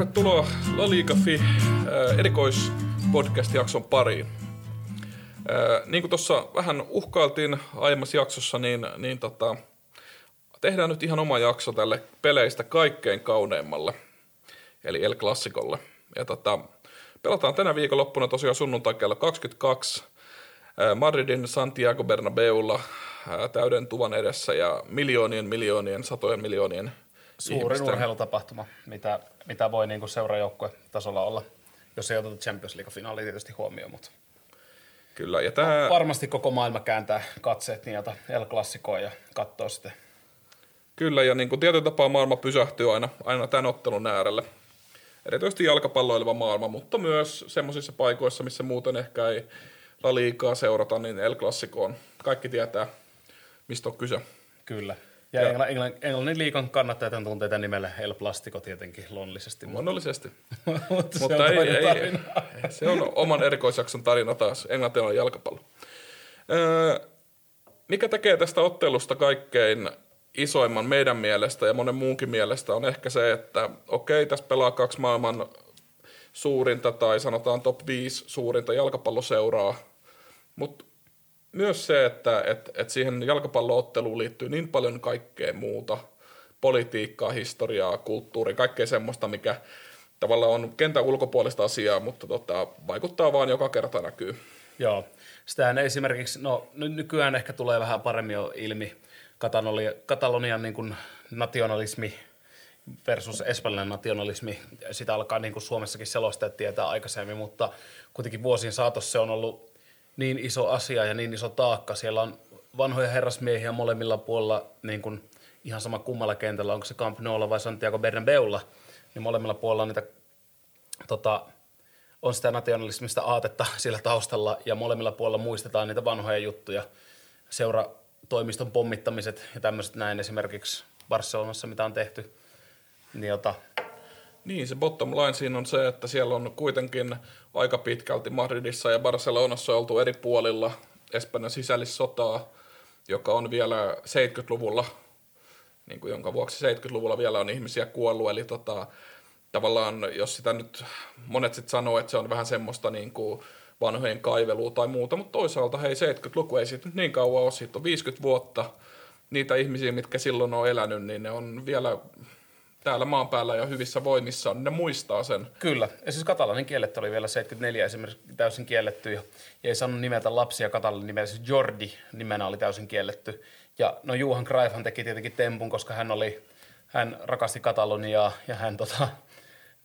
tervetuloa La Liga.fi äh, erikoispodcast-jakson pariin. Äh, niin kuin tuossa vähän uhkailtiin aiemmassa jaksossa, niin, niin tota, tehdään nyt ihan oma jakso tälle peleistä kaikkein kauneimmalle, eli El Clasicolle. Ja tota, pelataan tänä viikonloppuna tosiaan sunnuntai kello 22 äh, Madridin Santiago Bernabeulla täyden tuvan edessä ja miljoonien, miljoonien, satojen miljoonien Suurin ihmisten. urheilutapahtuma, mitä, mitä voi niin seurajoukkue-tasolla olla, jos ei oteta Champions League-finaali tietysti huomioon. Mutta Kyllä, ja tämä... Varmasti koko maailma kääntää katseet niiltä El Clasicoa ja katsoo sitten. Kyllä, ja niin kuin tietyllä tapaa maailma pysähtyy aina, aina tämän ottelun äärelle. Erityisesti jalkapalloileva maailma, mutta myös semmoisissa paikoissa, missä muuten ehkä ei La Liigaa seurata, niin El Clasico on. Kaikki tietää, mistä on kyse. Kyllä. Ja, ja. Englannin, Englannin liikan kannattajat on tunteita nimellä El Plastico tietenkin luonnollisesti. Luonnollisesti. mutta se mutta on ei, ei, se on oman erikoisjakson tarina taas, englantilainen jalkapallo. Öö, mikä tekee tästä ottelusta kaikkein isoimman meidän mielestä ja monen muunkin mielestä on ehkä se, että okei, tässä pelaa kaksi maailman suurinta tai sanotaan top 5 suurinta jalkapalloseuraa, mutta myös se, että et, et siihen jalkapallootteluun liittyy niin paljon kaikkea muuta, politiikkaa, historiaa, kulttuuria, kaikkea semmoista, mikä tavallaan on kentän ulkopuolista asiaa, mutta tota, vaikuttaa vaan joka kerta näkyy. Joo, sitähän esimerkiksi, no nykyään ehkä tulee vähän paremmin jo ilmi Katalonian niin kuin nationalismi versus espanjalainen nationalismi. Sitä alkaa niin kuin Suomessakin selostaa tietää aikaisemmin, mutta kuitenkin vuosien saatossa se on ollut niin iso asia ja niin iso taakka. Siellä on vanhoja herrasmiehiä molemmilla puolilla, niin kuin ihan sama kummalla kentällä, onko se Camp Noulla vai Santiago Bernabeulla, niin molemmilla puolilla on niitä, tota, on sitä nationalismista aatetta siellä taustalla ja molemmilla puolilla muistetaan niitä vanhoja juttuja. Seura toimiston pommittamiset ja tämmöiset näin esimerkiksi Barcelonassa, mitä on tehty. Niin, jota, niin, se bottom line siinä on se, että siellä on kuitenkin aika pitkälti Madridissa ja Barcelonassa oltu eri puolilla Espanjan sisällissotaa, joka on vielä 70-luvulla, niin kuin jonka vuoksi 70-luvulla vielä on ihmisiä kuollut, eli tota, tavallaan jos sitä nyt, monet sitten sanoo, että se on vähän semmoista niin kuin vanhojen kaivelua tai muuta, mutta toisaalta hei 70-luku ei siitä nyt niin kauan ole, siitä on 50 vuotta, niitä ihmisiä, mitkä silloin on elänyt, niin ne on vielä täällä maan päällä ja hyvissä voimissa, niin ne muistaa sen. Kyllä. Ja siis katalanin kielet oli vielä 74 esimerkiksi täysin kielletty ja, ja ei saanut nimetä lapsia katalanin nimellä. Siis Jordi nimenä oli täysin kielletty. Ja no Juhan Greifhan teki tietenkin tempun, koska hän oli, hän rakasti Kataloniaa ja hän tota,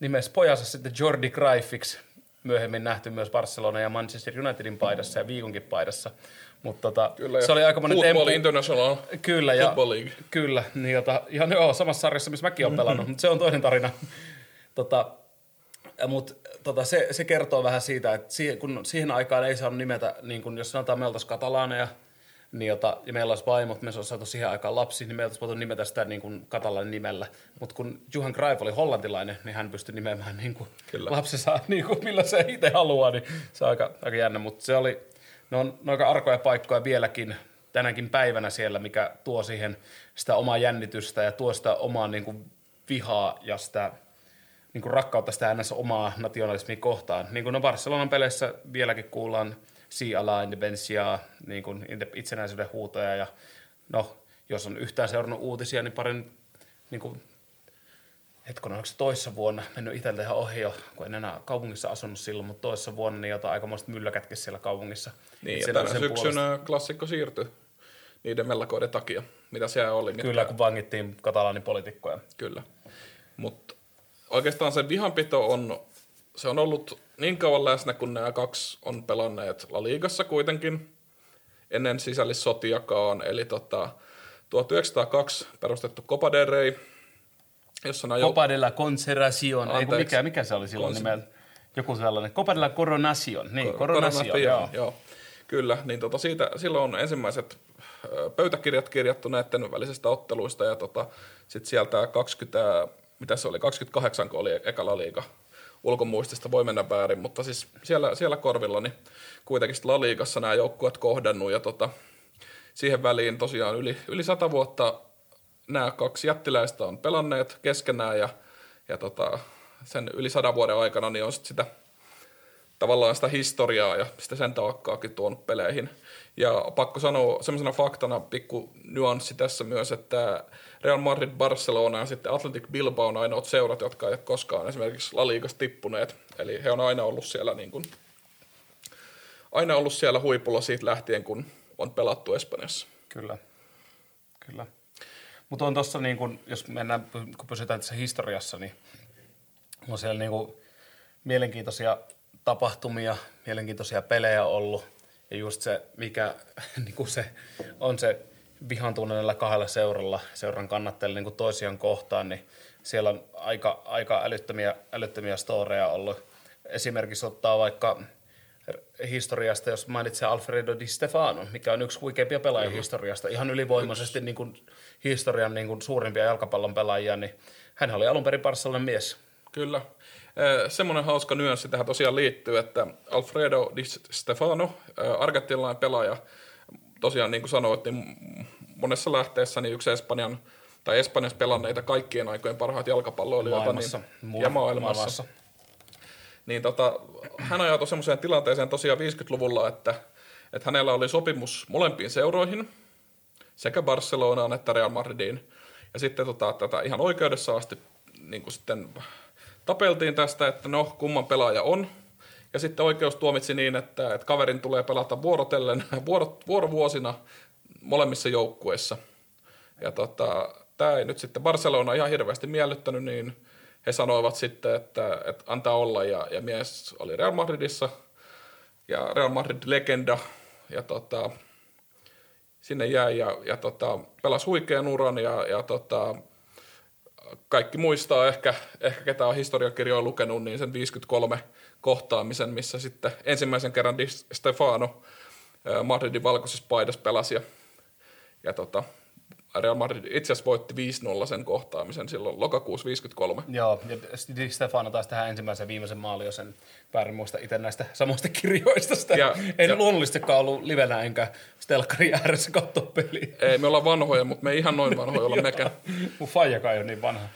nimesi pojansa sitten Jordi Greifiksi myöhemmin nähty myös Barcelona ja Manchester Unitedin paidassa ja Viikonkin paidassa. Mutta tota, kyllä, se oli aika monen tempu. International kyllä, ja, Football League. Kyllä, niin jota, ihan joo, samassa sarjassa, missä mäkin olen pelannut, mutta se on toinen tarina. tota, mutta tota, se, se, kertoo vähän siitä, että siihen, kun siihen aikaan ei saanut nimetä, niin kun, jos sanotaan me oltaisiin katalaaneja, niin jota, ja meillä olisi vaimot, me olisi saatu siihen aikaan lapsi, niin me oltaisiin voitu nimetä sitä niin kuin katalainen nimellä. Mutta kun Johan Greif oli hollantilainen, niin hän pystyi nimeämään niin kuin lapsensa niin kuin millä se itse haluaa, niin se on aika, aika jännä. Mutta se oli, ne on, ne on aika arkoja paikkoja vieläkin tänäkin päivänä siellä, mikä tuo siihen sitä omaa jännitystä ja tuo sitä omaa niin kuin vihaa ja sitä niin kuin rakkautta sitä ns. omaa nationalismia kohtaan. Niin kuin no Barcelonan peleissä vieläkin kuullaan Sea la Independencia, niin kuin itsenäisyyden huutoja ja no, jos on yhtään seurannut uutisia, niin parin niin kuin hetkon, onko se toissa vuonna, mennyt itseltä ihan ohi jo, kun en enää kaupungissa asunut silloin, mutta toissa vuonna niin jotain aikamoista mylläkätkin siellä kaupungissa. Niin, ja tänä syksynä puolesta... klassikko siirtyi niiden mellakoiden takia, mitä siellä oli. Kyllä, mitkä... kun vangittiin katalaanipolitiikkoja. Kyllä, mutta oikeastaan se vihanpito on, se on ollut niin kauan läsnä, kun nämä kaksi on pelanneet La Ligassa kuitenkin, ennen sisällissotiakaan, eli tota, 1902 perustettu Copa del Rey, jossa nämä Copa de la Conservación, ei mikä, mikä se oli silloin Cons- nimeltä? Joku sellainen. Copa de la Coronación, niin, Cor- Coronación, joo. joo. Kyllä, niin tota siitä, silloin on ensimmäiset pöytäkirjat kirjattu näiden välisestä otteluista ja tota, sitten sieltä 20, mitä se oli, 28 kun oli ekalla liiga ulkomuistista voi mennä väärin, mutta siis siellä, siellä korvilla niin kuitenkin La Liigassa nämä joukkueet kohdannut ja tota, siihen väliin tosiaan yli, yli sata vuotta nämä kaksi jättiläistä on pelanneet keskenään ja, ja tota, sen yli sadan vuoden aikana, niin on sit sitä tavallaan sitä historiaa ja sitä sen taakkaakin tuonut peleihin. Ja pakko sanoa semmoisena faktana pikku nyanssi tässä myös, että Real Madrid, Barcelona ja sitten Athletic Bilbao on ainoat seurat, jotka ei ole koskaan esimerkiksi La Ligassa tippuneet. Eli he on aina ollut siellä niin kuin, aina ollut siellä huipulla siitä lähtien, kun on pelattu Espanjassa. Kyllä, kyllä. Mutta on tuossa, niin kun, jos mennään, kun pysytään tässä historiassa, niin on siellä niin kun, mielenkiintoisia tapahtumia, mielenkiintoisia pelejä ollut. Ja just se, mikä niin kuin se on se vihan tunne kahdella seuralla, seuran kannattajille niin toisiaan kohtaan, niin siellä on aika, aika älyttömiä, älyttömiä storeja ollut. Esimerkiksi ottaa vaikka historiasta, jos mainitsee Alfredo Di Stefano, mikä on yksi huikeimpia pelaajia mm-hmm. historiasta, ihan ylivoimaisesti niin kuin historian niin kuin suurimpia jalkapallon pelaajia, niin hän oli alun perin Barcelonan mies. Kyllä. Semmoinen hauska nyanssi tähän tosiaan liittyy, että Alfredo Di Stefano, argentinalainen pelaaja, tosiaan niin kuin sanoit, niin monessa lähteessä niin yksi Espanjan tai Espanjassa pelanneita kaikkien aikojen parhaat jalkapalloilijoita maailmassa. Niin, ja maailmassa. maailmassa. Niin tota, hän ajautui semmoiseen tilanteeseen tosiaan 50-luvulla, että, että hänellä oli sopimus molempiin seuroihin, sekä Barcelonaan että Real Madridiin. Ja sitten tota, tätä ihan oikeudessa asti niin kuin sitten tapeltiin tästä, että no kumman pelaaja on. Ja sitten oikeus tuomitsi niin, että, että kaverin tulee pelata vuorotellen, vuoro, vuorovuosina molemmissa joukkueissa. Ja tota, tämä ei nyt sitten Barcelona ihan hirveästi miellyttänyt, niin he sanoivat sitten, että, että antaa olla. Ja, ja mies oli Real Madridissa ja Real Madrid-legenda. Ja tota, sinne jäi ja, ja tota, pelasi huikean uran ja, ja tota, kaikki muistaa ehkä, ehkä ketä on historiakirjoja lukenut, niin sen 53 kohtaamisen, missä sitten ensimmäisen kerran Di Stefano Madridin valkoisessa paidassa pelasi ja, ja tota, Real Madrid itse asiassa voitti 5-0 sen kohtaamisen silloin lokakuussa 53. Joo, ja Di Stefano taas tähän ensimmäisen viimeisen maali, jos en väärin muista itse näistä samoista kirjoista. Sitä. Ja, en ja, luonnollisestikaan ollut livenä enkä stelkkarin ääressä katsoa peliä. Ei, me ollaan vanhoja, mutta me ei ihan noin vanhoja olla mekään. Mun faijakaan ei ole niin vanha.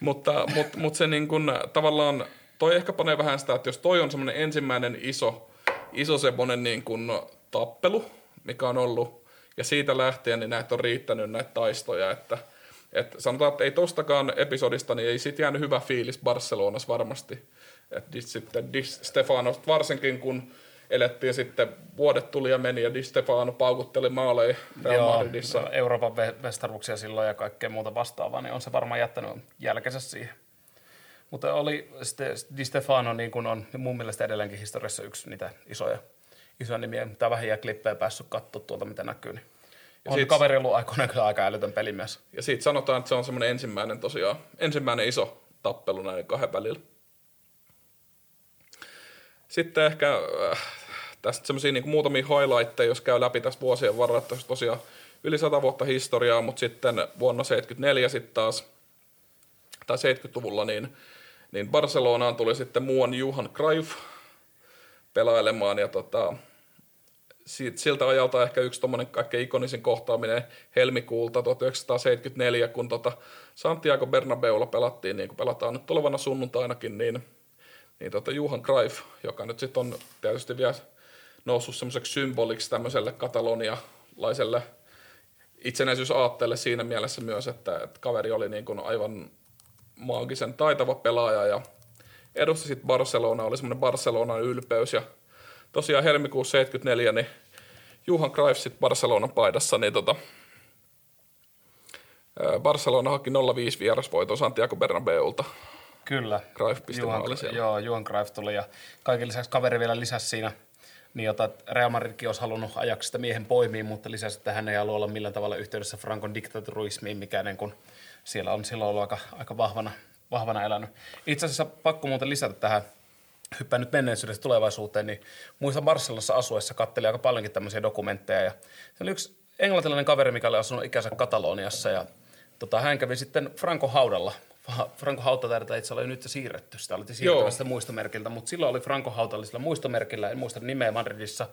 mutta mut, mut se niin kun, tavallaan, toi ehkä panee vähän sitä, että jos toi on semmoinen ensimmäinen iso, iso semmoinen niin kun tappelu, mikä on ollut, ja siitä lähtien niin näitä on riittänyt näitä taistoja, että et sanotaan, että ei tostakaan episodista, niin ei siitä jäänyt hyvä fiilis Barcelonassa varmasti. Et sitten Di Stefano, varsinkin kun elettiin sitten, vuodet tuli ja meni ja Di Stefano paukutteli maaleja Real Madridissa. Joo, Euroopan vestaruksia silloin ja kaikkea muuta vastaavaa, niin on se varmaan jättänyt jälkensä siihen. Mutta oli Di Stefano niin kuin on mun mielestä edelleenkin historiassa yksi niitä isoja, isoja nimiä, mitä vähän klippejä päässyt katsoa tuolta, mitä näkyy. Niin ja on siitä, kaveri ollut aikoinaan kyllä aika älytön pelimies. Ja siitä sanotaan, että se on semmoinen ensimmäinen tosiaan, ensimmäinen iso tappelu näiden kahden välillä. Sitten ehkä äh, tästä semmoisia niin muutamia highlightteja, jos käy läpi tässä vuosien varrella, että tosiaan yli sata vuotta historiaa, mutta sitten vuonna 74 sitten taas, tai 70-luvulla, niin, niin Barcelonaan tuli sitten muuan Juhan Cruyff pelailemaan, ja tota, siitä, siltä ajalta ehkä yksi tuommoinen kaikkein ikonisin kohtaaminen helmikuulta 1974, kun tota Santiago Bernabeulla pelattiin, niin kuin pelataan nyt tulevana sunnuntainakin, niin, niin tota Juhan Cruyff, joka nyt sitten on tietysti vielä noussut semmoiseksi symboliksi tämmöiselle katalonialaiselle itsenäisyysaatteelle siinä mielessä myös, että, että kaveri oli niin kuin aivan maagisen taitava pelaaja ja edusti sitten Barcelona, oli semmoinen Barcelonan ylpeys ja tosiaan helmikuussa 74, niin Juhan Cruyff sitten Barcelonan paidassa, niin tota, Barcelona haki 0-5 vierasvoiton Santiago Bernabeulta. Kyllä. Cruyff pisti Juhan, Joo, Juhan Cruyff tuli ja kaiken lisäksi kaveri vielä lisäsi siinä, niin jota Real Madridkin olisi halunnut ajaksi miehen poimiin, mutta lisäsi, että hän ei halua olla millään tavalla yhteydessä Frankon diktaturismiin, mikä niin kun siellä on silloin ollut aika, aika vahvana, vahvana elänyt. Itse asiassa pakko muuten lisätä tähän hyppään nyt menneisyydestä tulevaisuuteen, niin muistan Barcelonassa asuessa katteli aika paljonkin tämmöisiä dokumentteja. Ja se oli yksi englantilainen kaveri, mikä oli asunut ikänsä Kataloniassa ja tota, hän kävi sitten Franco haudalla. Franco hauta itse oli nyt siirretty, sitä oli siirretty sitä muistomerkiltä, mutta silloin oli Franco hautallisella muistomerkillä, en muista nimeä Madridissa.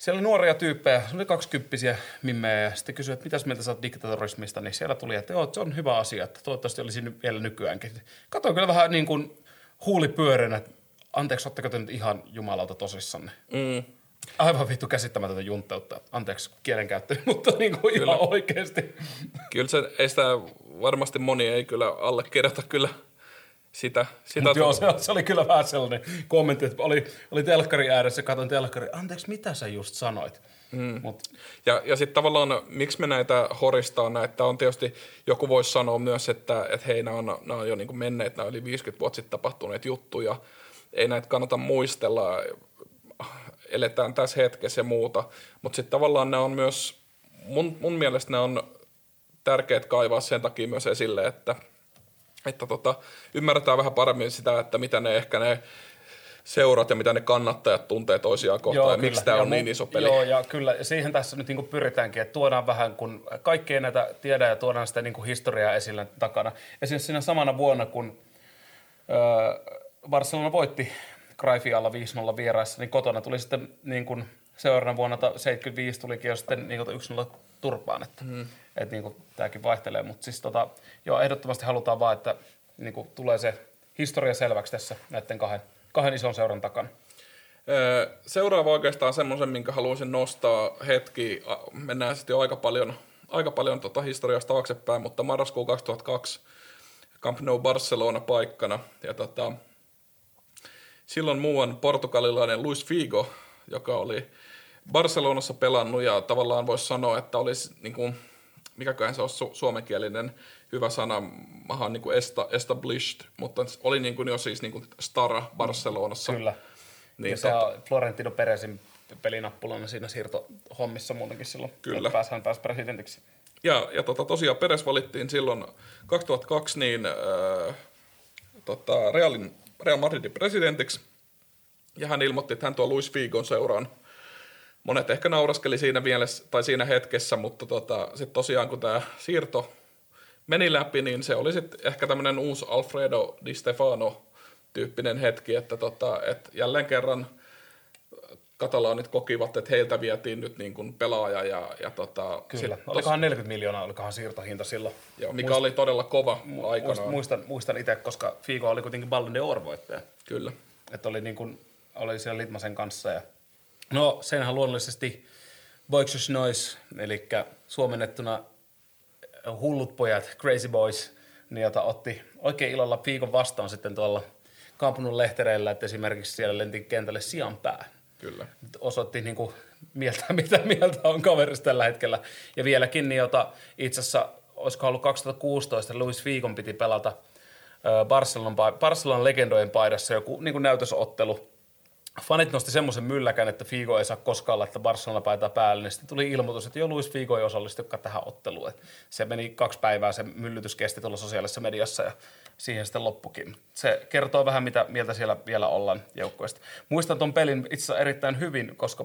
Siellä oli nuoria tyyppejä, se oli kaksikymppisiä mimmejä ja sitten kysyi, että mitäs mieltä sä oot diktatorismista, niin siellä tuli, että joo, se on hyvä asia, että toivottavasti olisi vielä nykyäänkin. Katoin kyllä vähän niin kuin huulipyöränä, että anteeksi, ootteko te nyt ihan jumalauta tosissanne? Mm. Aivan vittu käsittämätöntä juntteutta. Anteeksi kielenkäyttö, mutta niin kuin kyllä. ihan oikeasti. Kyllä se, ei sitä varmasti moni ei kyllä allekirjoita kyllä sitä. sitä Mut joo, se, se, oli kyllä vähän sellainen kommentti, että oli, oli telkkari ääressä, katsoin telkkari, anteeksi, mitä sä just sanoit? Mm. Mut. Ja, ja sitten tavallaan, miksi me näitä horistaan näitä, on tietysti, joku voisi sanoa myös, että, että hei, nämä on, nämä on jo niin menneet, nämä yli 50 vuotta sitten tapahtuneet juttuja, ei näitä kannata muistella, eletään tässä hetkessä ja muuta, mutta sitten tavallaan ne on myös, mun, mun mielestä ne on tärkeät kaivaa sen takia myös esille, että, että tota, ymmärretään vähän paremmin sitä, että mitä ne ehkä ne seurat ja mitä ne kannattajat tuntee toisiaan kohtaan joo, ja kyllä. miksi tämä on niin iso peli. Joo, ja kyllä siihen tässä nyt niinku pyritäänkin, että tuodaan vähän, kun kaikkea näitä tiedä ja tuodaan sitä niinku historiaa esille takana. Esimerkiksi siinä samana vuonna, kun öö, Barcelona voitti Cruyffin 5-0 vieraissa, niin kotona tuli sitten niin kuin seuraavana vuonna 75 tulikin jo sitten niin 1-0 turpaan, että, mm. että niin kuin, tämäkin vaihtelee, mutta siis tota, joo, ehdottomasti halutaan vaan, että niin kuin, tulee se historia selväksi tässä näiden kahden, kahden ison seuran takana. Seuraava oikeastaan semmoisen, minkä haluaisin nostaa hetki. Mennään sitten jo aika paljon, aika paljon tota historiasta taaksepäin, mutta marraskuu 2002 Camp Nou Barcelona paikkana. Ja tota, silloin muuan portugalilainen Luis Figo, joka oli Barcelonassa pelannut ja tavallaan voisi sanoa, että olisi niin kuin, mikäköhän se on su- suomenkielinen hyvä sana, mahan niin kuin esta, established, mutta oli niin kuin jo siis niin kuin stara Barcelonassa. Kyllä. Niin, ja se on Florentino Perezin pelinappulana siinä siirtohommissa muutenkin silloin, Kyllä. Pääsi, hän pääsi presidentiksi. Ja, ja tota, tosiaan Perez valittiin silloin 2002 niin, äh, tota, Realin Real Madridin presidentiksi, ja hän ilmoitti, että hän tuo Luis Figon seuraan. Monet ehkä nauraskeli siinä, mielessä, tai siinä hetkessä, mutta tota, sitten tosiaan kun tämä siirto meni läpi, niin se oli sitten ehkä tämmöinen uusi Alfredo Di Stefano tyyppinen hetki, että tota, et jälleen kerran katalaanit kokivat, että heiltä vietiin nyt niin kuin pelaaja. Ja, ja tota, Kyllä, olikohan 40 miljoonaa, olikohan siirtohinta silloin. Joo, mikä Muist, oli todella kova aikana. Muistan, muistan itse, koska Figo oli kuitenkin Ballon d'Or voittaja. Kyllä. Että oli, niin kuin, oli siellä Litmasen kanssa. Ja... No, senhän luonnollisesti Boixers Noise, eli suomennettuna hullut pojat, Crazy Boys, niin jota otti oikein ilolla Fiikon vastaan sitten tuolla Kampunun lehtereillä, että esimerkiksi siellä lenti kentälle sian pää. Kyllä. Osoitti niin kuin mieltä, mitä mieltä on kaverista tällä hetkellä. Ja vieläkin, niin jota itse asiassa, olisiko ollut 2016, Luis Fiikon piti pelata Barcelonan, Barcelonan legendojen paidassa joku niin kuin näytösottelu. Fanit nosti semmoisen mylläkän, että Figo ei saa koskaan laittaa Barcelona paitaa päälle, niin sitten tuli ilmoitus, että jo Luis Figo ei osallistukaan tähän otteluun. Et se meni kaksi päivää, se myllytys kesti tuolla sosiaalisessa mediassa ja siihen sitten loppukin. Se kertoo vähän, mitä mieltä siellä vielä ollaan joukkueesta. Muistan tuon pelin itse asiassa erittäin hyvin, koska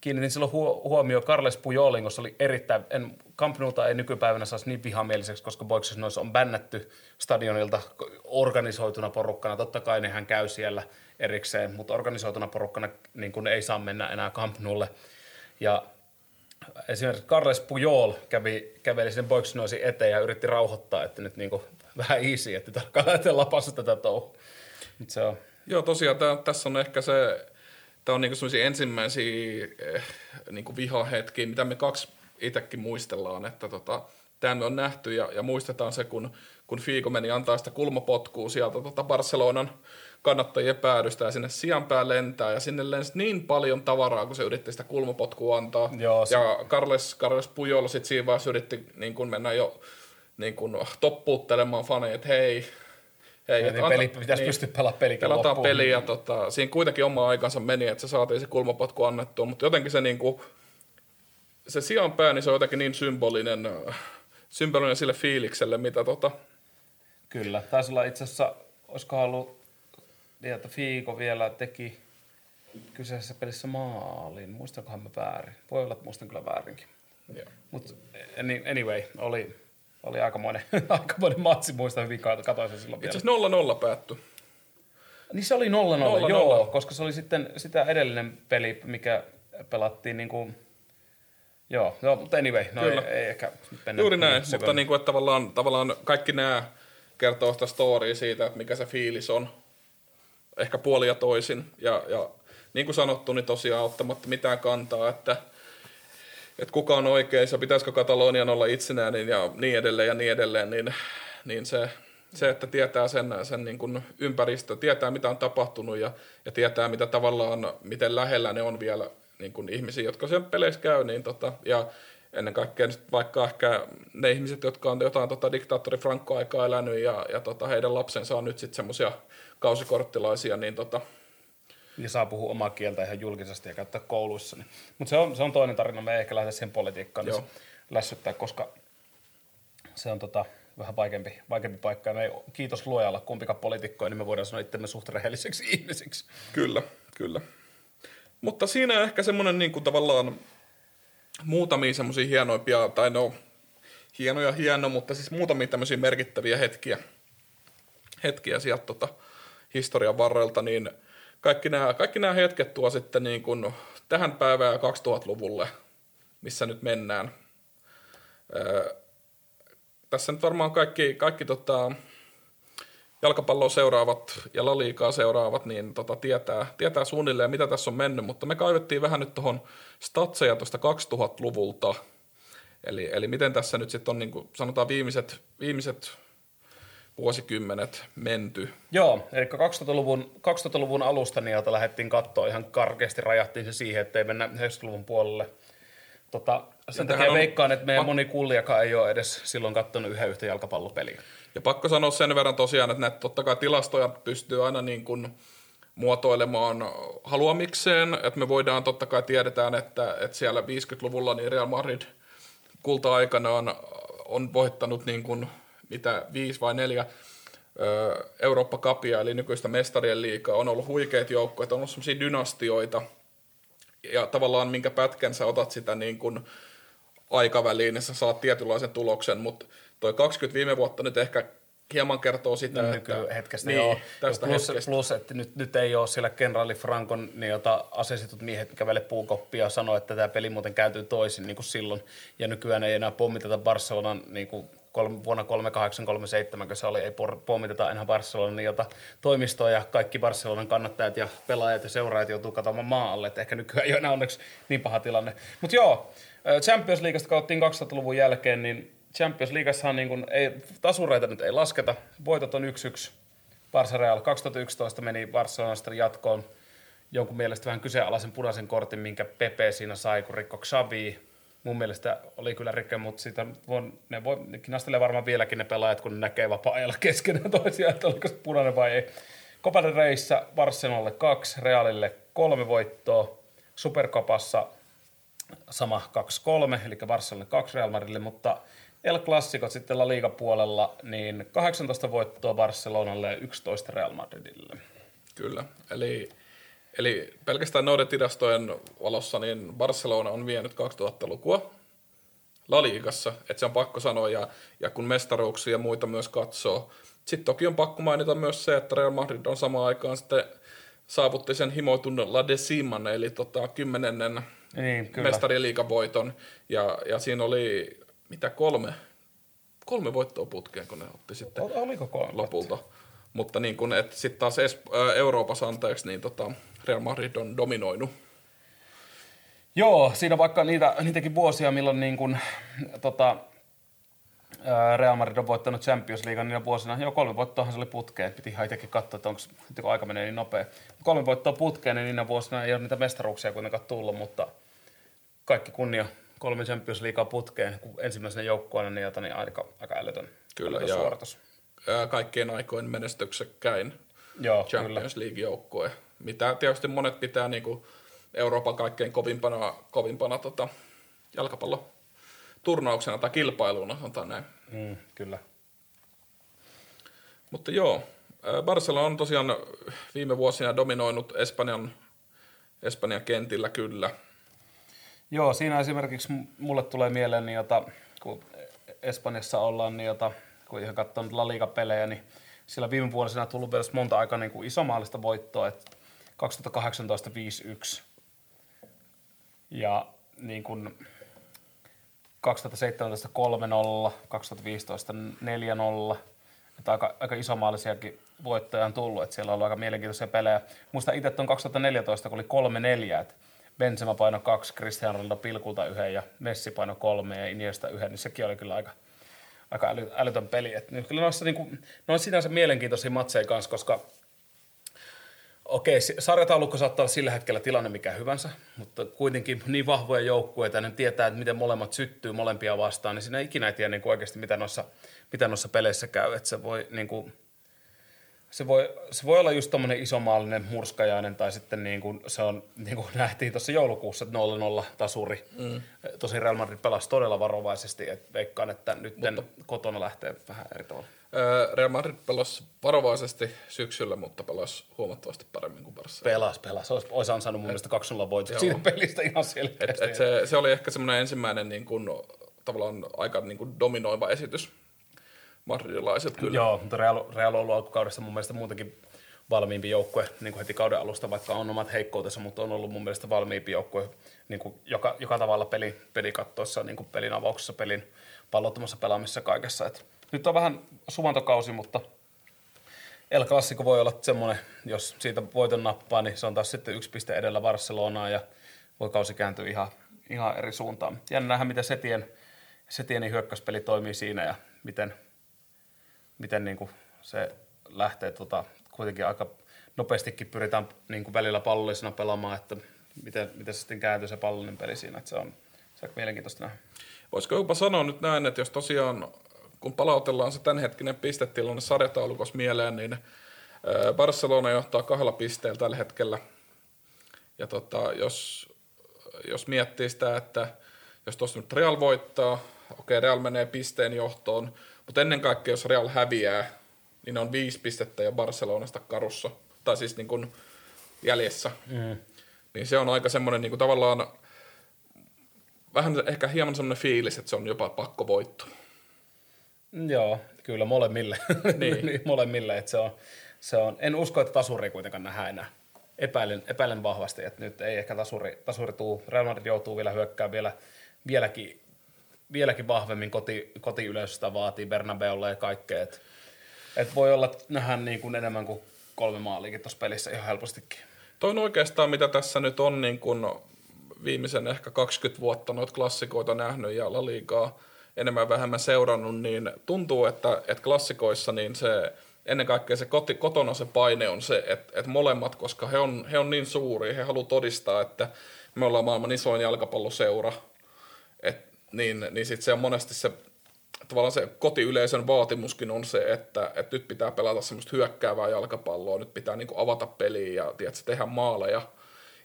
kiinnitin silloin huomioon Carles Pujolin, koska oli erittäin, en, Camp Nouta ei nykypäivänä saisi niin vihamieliseksi, koska Boixes noissa on bännätty stadionilta organisoituna porukkana. Totta kai nehän käy siellä erikseen, mutta organisoituna porukkana niin kun ei saa mennä enää Camp Noulle. Ja esimerkiksi Carles Pujol kävi, käveli sinne Boixes eteen ja yritti rauhoittaa, että nyt niin kuin vähän easy, että tarkkaan lähteä lapassa tätä touhua. Joo, tosiaan tää, tässä on ehkä se, tämä on niinku ensimmäisiä eh, niinku vihahetkiä, mitä me kaksi itsekin muistellaan, että tota, tämä me on nähty ja, ja muistetaan se, kun, kun Fiiko meni antaa sitä kulmapotkua sieltä tota Barcelonan kannattajien päädystä ja sinne sijanpää lentää ja sinne lensi niin paljon tavaraa, kun se yritti sitä kulmapotkua antaa. Joo, se... Ja Carles, Carles Pujol sitten siinä vaiheessa yritti niin kun mennä jo niin kuin toppuuttelemaan faneja, että hei, hei niin, anta, peli, pitäisi niin, pystyä pelaamaan pelikin Pelataan loppuun. peliä, ja tota, siinä kuitenkin oma aikansa meni, että se saatiin se kulmapotku annettua, mutta jotenkin se niin kuin, se sijan pää, niin se on jotenkin niin symbolinen, symbolinen sille fiilikselle, mitä tota... Kyllä, taisi olla itse asiassa, olisiko ollut, niin, että Fiiko vielä teki kyseisessä pelissä maalin, muistankohan mä väärin? Voi olla, että muistan kyllä väärinkin. Mutta anyway, oli, oli aikamoinen, aikamoinen matsi, muista hyvin, katoin sen silloin Itse asiassa 0-0 päättyi. Niin se oli 0-0, 0-0, joo, koska se oli sitten sitä edellinen peli, mikä pelattiin niin kuin, joo, joo, mutta anyway, no Kyllä. ei, ei ehkä mennä Juuri näin, niin mutta niin kuin, että tavallaan, tavallaan kaikki nämä kertoo sitä storya siitä, että mikä se fiilis on, ehkä puoli ja toisin, ja, ja niin kuin sanottu, niin tosiaan ottamatta mitään kantaa, että, että kuka on oikein, pitäisikö Katalonian olla itsenäinen ja niin edelleen ja niin edelleen, niin, niin se, se, että tietää sen, sen niin kuin ympäristö, tietää mitä on tapahtunut ja, ja tietää mitä tavallaan, miten lähellä ne on vielä niin kuin ihmisiä, jotka sen peleissä käy, niin tota, ja ennen kaikkea vaikka ehkä ne ihmiset, jotka on jotain tota, diktaattori Franco-aikaa elänyt ja, ja tota, heidän lapsensa on nyt sitten semmoisia kausikorttilaisia, niin tota, ja saa puhua omaa kieltä ihan julkisesti ja käyttää kouluissa. Niin. Mutta se on, se on toinen tarina, me ei ehkä lähde siihen politiikkaan niin lässyttää, koska se on tota, vähän vaikeampi, vaikeampi paikka. Me ei, kiitos luojalla kumpikaan poliitikkoja, niin me voidaan sanoa itsemme suht rehelliseksi ihmisiksi. Kyllä, kyllä. Mutta siinä ehkä semmoinen niin kuin tavallaan muutamia semmoisia hienoimpia, tai no hienoja hieno, mutta siis muutamia tämmöisiä merkittäviä hetkiä, hetkiä sieltä tota, historian varrelta, niin kaikki nämä, kaikki nämä hetket tuo sitten niin kuin tähän päivään 2000-luvulle, missä nyt mennään. Öö, tässä nyt varmaan kaikki, kaikki tota, jalkapalloa seuraavat ja laliikaa seuraavat, niin tota, tietää, tietää suunnilleen, mitä tässä on mennyt, mutta me kaivettiin vähän nyt tuohon statseja tuosta 2000-luvulta, eli, eli miten tässä nyt sitten on, niin kuin sanotaan, viimeiset, viimeiset vuosikymmenet menty. Joo, eli 2000-luvun, 2000-luvun alusta niin lähdettiin katsoa ihan karkeasti, rajattiin se siihen, ettei mennä 90-luvun puolelle. Tota, sen takia on... veikkaan, että meidän moni kuulijakaan ei ole edes silloin katsonut yhden yhtä jalkapallopeliä. Ja pakko sanoa sen verran tosiaan, että näitä totta kai tilastoja pystyy aina niin kuin muotoilemaan haluamikseen, että me voidaan totta kai tiedetään, että, että siellä 50-luvulla niin Real Madrid kulta-aikanaan on voittanut niin kuin mitä viisi vai neljä Eurooppa-kapia, eli nykyistä mestarien liikaa, on ollut huikeita joukkoja, on ollut sellaisia dynastioita, ja tavallaan minkä pätkän sä otat sitä niin kuin aikaväliin, niin sä saat tietynlaisen tuloksen, mutta toi 20 viime vuotta nyt ehkä hieman kertoo sitä, no, että... Hetkestä, niin, joo. Tästä plus, hetkestä. plus, että nyt, nyt ei ole siellä kenraali Frankon niin jota asetetut miehet kävele puukoppia ja sanoo, että tämä peli muuten kääntyy toisin niin kuin silloin. Ja nykyään ei enää pommiteta Barcelonan niin kuin kolme, vuonna 38-37, kun se oli, ei pommiteta enää Barcelonan jota toimistoa ja kaikki Barcelonan kannattajat ja pelaajat ja seuraajat joutuu katsomaan maa alle, että ehkä nykyään ei ole enää onneksi niin paha tilanne. Mutta joo, Champions Leagueasta kauttiin 2000-luvun jälkeen, niin Champions Leagueassahan niin kuin ei, tasureita nyt ei lasketa. Voitot on 1-1. Barça Real 2011 meni Barcelonasta jatkoon jonkun mielestä vähän kyseenalaisen punaisen kortin, minkä Pepe siinä sai, kun rikko Xavi. Mun mielestä oli kyllä rikke, mutta sitä voi, ne voi, ne kinastelee varmaan vieläkin ne pelaajat, kun ne näkee vapaa-ajalla keskenään toisiaan, että oliko se punainen vai ei. Copa del Barcelonalle kaksi, Realille kolme voittoa. Superkopassa sama 2-3, eli Barcelonalle kaksi Real Madridille, mutta El Classicot sitten La Liga puolella, niin 18 voittoa Barcelonalle ja 11 Real Madridille. Kyllä, eli, eli pelkästään noiden tilastojen valossa niin Barcelona on vienyt 2000-lukua La Ligassa, että se on pakko sanoa, ja, ja kun mestaruuksia ja muita myös katsoo. Sitten toki on pakko mainita myös se, että Real Madrid on samaan aikaan sitten saavutti sen himoitun La Deciman, eli tota, kymmenennen niin, mestariliikavoiton, ja, ja siinä oli mitä kolme, kolme voittoa putkeen, kun ne otti sitten Oliko kolme lopulta. Mutta niin kun, että sitten taas Esp- Euroopassa anteeksi, niin tota Real Madrid on dominoinut. Joo, siinä vaikka niitä, niitäkin vuosia, milloin niin kun, tota, Real Madrid on voittanut Champions League niinä vuosina. Joo, kolme voittoahan se oli putkeen. Piti ihan itsekin katsoa, että onko aika menee niin nopea. Kolme voittoa putkeen, niin niinä vuosina ei ole niitä mestaruuksia kuitenkaan tullut, mutta kaikki kunnia kolme Champions Leaguea putkeen ensimmäisenä joukkueena, niin, jota, niin aika, aika älytön, kyllä, älytön suoritus. Kaikkein aikoin menestyksekkäin Joo, Champions League-joukkue, mitä tietysti monet pitää niin kuin Euroopan kaikkein kovimpana, kovimpana tota, jalkapallo turnauksena tai kilpailuna, sanotaan näin. Mm, kyllä. Mutta joo, Barcelona on tosiaan viime vuosina dominoinut Espanjan, Espanjan kentillä kyllä – Joo, siinä esimerkiksi mulle tulee mieleen, niin jota, kun Espanjassa ollaan, niin jota, kun ihan katsonut La Liga-pelejä, niin sillä viime vuosina on tullut vielä monta aika niin kuin isomaallista voittoa, että 2018 5-1. Ja niin kuin 2017 3-0, 2015 4-0, että aika, aika isomaalisiakin voittoja on tullut, että siellä on ollut aika mielenkiintoisia pelejä. Muista itse tuon 2014, kun oli 3-4, että Benzema paino kaksi, Cristiano Ronaldo pilkulta yhden ja Messi paino kolme ja Iniesta yhden, niin sekin oli kyllä aika, aika äly, älytön peli. Et, niin kyllä noissa, niin kuin, on sinänsä mielenkiintoisia matseja kanssa, koska okei, sarjataulukko saattaa olla sillä hetkellä tilanne mikä hyvänsä, mutta kuitenkin niin vahvoja joukkueita, ne tietää, että miten molemmat syttyy molempia vastaan, niin siinä ei ikinä tiedä niin kuin oikeasti, mitä noissa, mitä noissa peleissä käy. Että se voi niin kuin, se voi, se voi olla just tommonen isomaallinen murskajainen tai sitten niin kuin se on, niin kuin nähtiin tuossa joulukuussa, että 0-0 tasuri. Mm. Tosi Real Madrid pelasi todella varovaisesti, että veikkaan, että nyt mutta, kotona lähtee vähän eri tavalla. Real Madrid pelasi varovaisesti syksyllä, mutta pelasi huomattavasti paremmin kuin Barca. Pelas, pelas. Olisi, olisi ansainnut mun mielestä 2-0 voitot siitä pelistä ihan selkeästi. Et, et se, se, oli ehkä semmoinen ensimmäinen niin kuin, tavallaan aika niin kuin dominoiva esitys madridilaiset kyllä. Joo, mutta Real, Real on ollut alkukaudessa mun mielestä muutenkin valmiimpi joukkue niin kuin heti kauden alusta, vaikka on omat heikkoutensa, mutta on ollut mun mielestä valmiimpi joukkue niin kuin joka, joka tavalla peli, pelikattoissa, niin kuin pelin avauksessa, pelin pallottomassa pelaamisessa kaikessa. Et nyt on vähän suvantokausi, mutta El Clasico voi olla semmoinen, jos siitä voiton nappaa, niin se on taas sitten yksi piste edellä Barcelonaa ja voi kausi kääntyä ihan, ihan eri suuntaan. Jännä nähdä, miten Setien, Setienin hyökkäyspeli toimii siinä ja miten, miten niin kuin se lähtee tota, kuitenkin aika nopeastikin pyritään niin kuin välillä pallollisena pelaamaan, että miten, miten se sitten kääntyy se pallollinen peli siinä, että se on, se on mielenkiintoista nähdä. Voisiko jopa sanoa nyt näin, että jos tosiaan kun palautellaan se tämänhetkinen pistetilanne sarjataulukossa mieleen, niin Barcelona johtaa kahdella pisteellä tällä hetkellä. Ja tota, jos, jos miettii sitä, että jos tuossa nyt Real voittaa, okei Real menee pisteen johtoon, mutta ennen kaikkea, jos Real häviää, niin ne on viisi pistettä jo Barcelonasta karussa, tai siis niin kuin jäljessä. Mm. Niin se on aika semmoinen niin kuin tavallaan, vähän ehkä hieman semmoinen fiilis, että se on jopa pakko voitto. Joo, kyllä molemmille. Niin. niin molemmille, että se on, se on, en usko, että tasuri kuitenkaan nähdään enää. Epäilen, epäilen vahvasti, että nyt ei ehkä tasuri, tasuri tuu. Real Madrid joutuu vielä hyökkää vielä, vieläkin vieläkin vahvemmin koti, kotiyleisöstä vaatii Bernabeulle ja kaikkea. Et, et voi olla, että nähdään niin kuin enemmän kuin kolme maaliikin tuossa pelissä ihan helpostikin. Toi on oikeastaan, mitä tässä nyt on niin kuin viimeisen ehkä 20 vuotta noita klassikoita nähnyt ja La Ligaa enemmän vähemmän seurannut, niin tuntuu, että, että klassikoissa niin se ennen kaikkea se koti, kotona se paine on se, että, että molemmat, koska he on, he on niin suuri, he haluavat todistaa, että me ollaan maailman isoin jalkapalloseura, niin, niin sitten se on monesti se, tavallaan se kotiyleisön vaatimuskin on se, että, että nyt pitää pelata semmoista hyökkäävää jalkapalloa, nyt pitää niin kuin avata peliä ja tiedätkö, tehdä maaleja.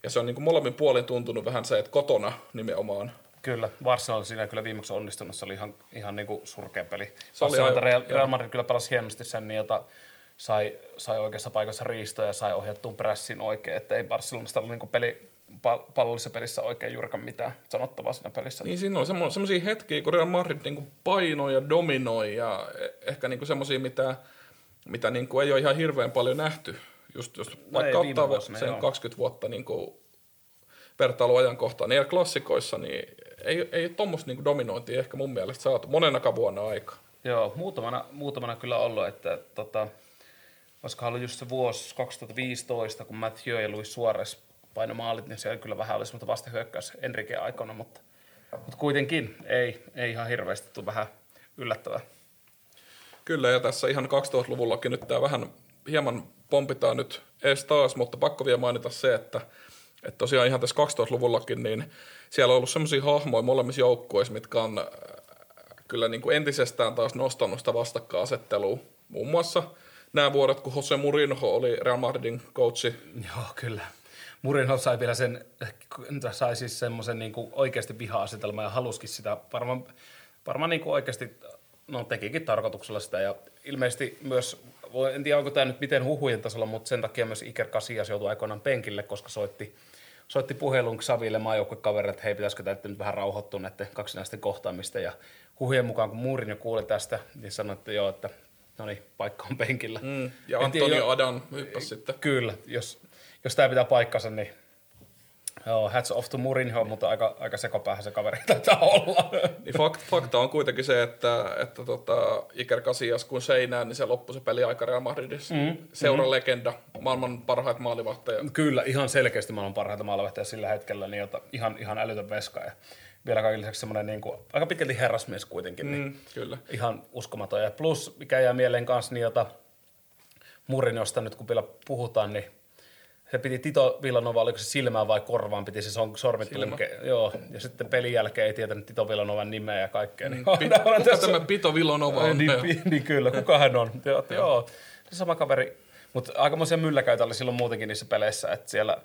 Ja se on niin kuin molemmin puolin tuntunut vähän se, että kotona nimenomaan Kyllä, Barcelona siinä kyllä viimeksi onnistunut, se oli ihan, ihan niin kuin surkea peli. Se oli aivan, Real, Real Madrid kyllä pelasi hienosti sen, niin jota sai, sai oikeassa paikassa riistoja ja sai ohjattuun pressin oikein, että ei Barcelonasta ollut niin peli, pallollisessa pelissä oikein juurikaan mitään sanottavaa siinä pelissä. Niin siinä on semmoisia hetkiä, kun Real Madrid niin painoi ja dominoi ja e- ehkä niin semmoisia, mitä, mitä niin kuin ei ole ihan hirveän paljon nähty. Just, just no vaikka ei, ottaa vuosina, sen joo. 20 vuotta niin kuin vertailuajankohtaan, niin klassikoissa, niin ei, ei tuommoista niin dominointia ehkä mun mielestä saatu monenakaan vuonna aikaa. Joo, muutamana, muutamana kyllä ollut, että tota, olisiko ollut just se vuosi 2015, kun Mathieu ja Luis Suarez paino maalit, niin se kyllä vähän oli semmoista vastahyökkäys Enrique aikana, mutta, mutta kuitenkin ei, ei ihan hirveästi tule vähän yllättävää. Kyllä, ja tässä ihan 2000-luvullakin nyt tämä vähän hieman pompitaan nyt ees taas, mutta pakko vielä mainita se, että, että tosiaan ihan tässä 2000-luvullakin, niin siellä on ollut semmoisia hahmoja molemmissa joukkueissa, mitkä on äh, kyllä niin kuin entisestään taas nostanut sitä vastakkainasettelua. Muun muassa nämä vuodet, kun Jose Mourinho oli Real Madridin coachi. Joo, kyllä. Mourinho sai vielä sen, sai siis semmoisen niin kuin oikeasti viha-asetelman ja haluskin sitä varmaan, varmaan niin kuin oikeasti, no tekikin tarkoituksella sitä ja ilmeisesti myös, en tiedä onko tämä nyt miten huhujen tasolla, mutta sen takia myös Iker Casillas joutui aikoinaan penkille, koska soitti, soitti puhelun Xaville maajoukkuekaverille, että hei, pitäisikö tämä nyt vähän rauhoittua näiden kaksinaisten kohtaamista ja huhujen mukaan, kun Mourinho kuuli tästä, niin sanoi, että joo, että no niin, paikka on penkillä. Mm, ja Antonio Adan hyppäsi sitten. Kyllä, jos jos tämä pitää paikkansa, niin Joo, hats off to Mourinho, mutta aika, aika sekopäähän se kaveri taitaa olla. Niin fakt, fakta on kuitenkin se, että, että tota, Iker Casillas kun seinään, niin se loppui se peli aika Real Madridissa. Mm, Seuran mm. legenda, maailman parhaat maalivahteja. Kyllä, ihan selkeästi maailman parhaita maalivahteja sillä hetkellä, niin jota, ihan, ihan älytön veska. Ja vielä kaikille lisäksi semmoinen niin kuin, aika pitkälti herrasmies kuitenkin. Niin mm, kyllä. Ihan uskomaton. Ja plus, mikä jää mieleen kanssa, niin jota Mourinhosta nyt kun vielä puhutaan, niin se piti Tito Villanova, oliko se silmään vai korvaan, piti se sormit tunke, joo, ja sitten pelin jälkeen ei tietänyt Tito Villanovan nimeä ja kaikkea. Niin, Pi- kuka tämä Pito Villanova on? Niin, niin, niin, kyllä, kuka hän on? joo, joo, se sama kaveri, mutta aikamoisia mylläkäitä oli silloin muutenkin niissä peleissä, että siellä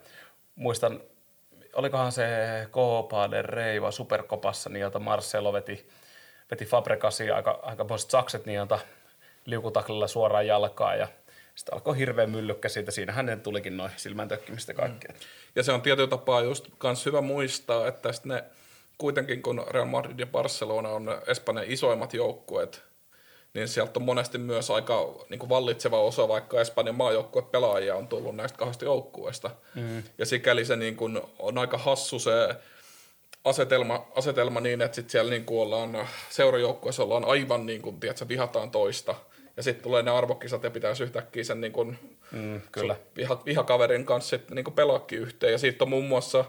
muistan, olikohan se Copa del Rey vai Superkopassa, niin jota Marcelo veti, veti Fabrecasi aika, aika sakset niin jota liukutaklilla suoraan jalkaan ja sitten alkoi hirveä myllykkä siitä. Siinä hänen tulikin noin silmän tökkimistä kaikkea. Mm. Ja se on tietyllä tapaa just kans hyvä muistaa, että ne kuitenkin kun Real Madrid ja Barcelona on Espanjan isoimmat joukkueet, niin sieltä on monesti myös aika niin kuin vallitseva osa, vaikka Espanjan maajoukkue pelaajia on tullut näistä kahdesta joukkueesta. Mm. Ja sikäli se niin kuin on aika hassu se asetelma, asetelma niin, että sit siellä niin kuin ollaan seurajoukkueessa ollaan aivan niin kuin, tiedätkö, vihataan toista – ja sitten tulee ne arvokisat ja pitäisi yhtäkkiä sen niin kun, mm, kyllä. Viha, vihakaverin kanssa sit, niin pelaakin yhteen. Ja sitten on muun muassa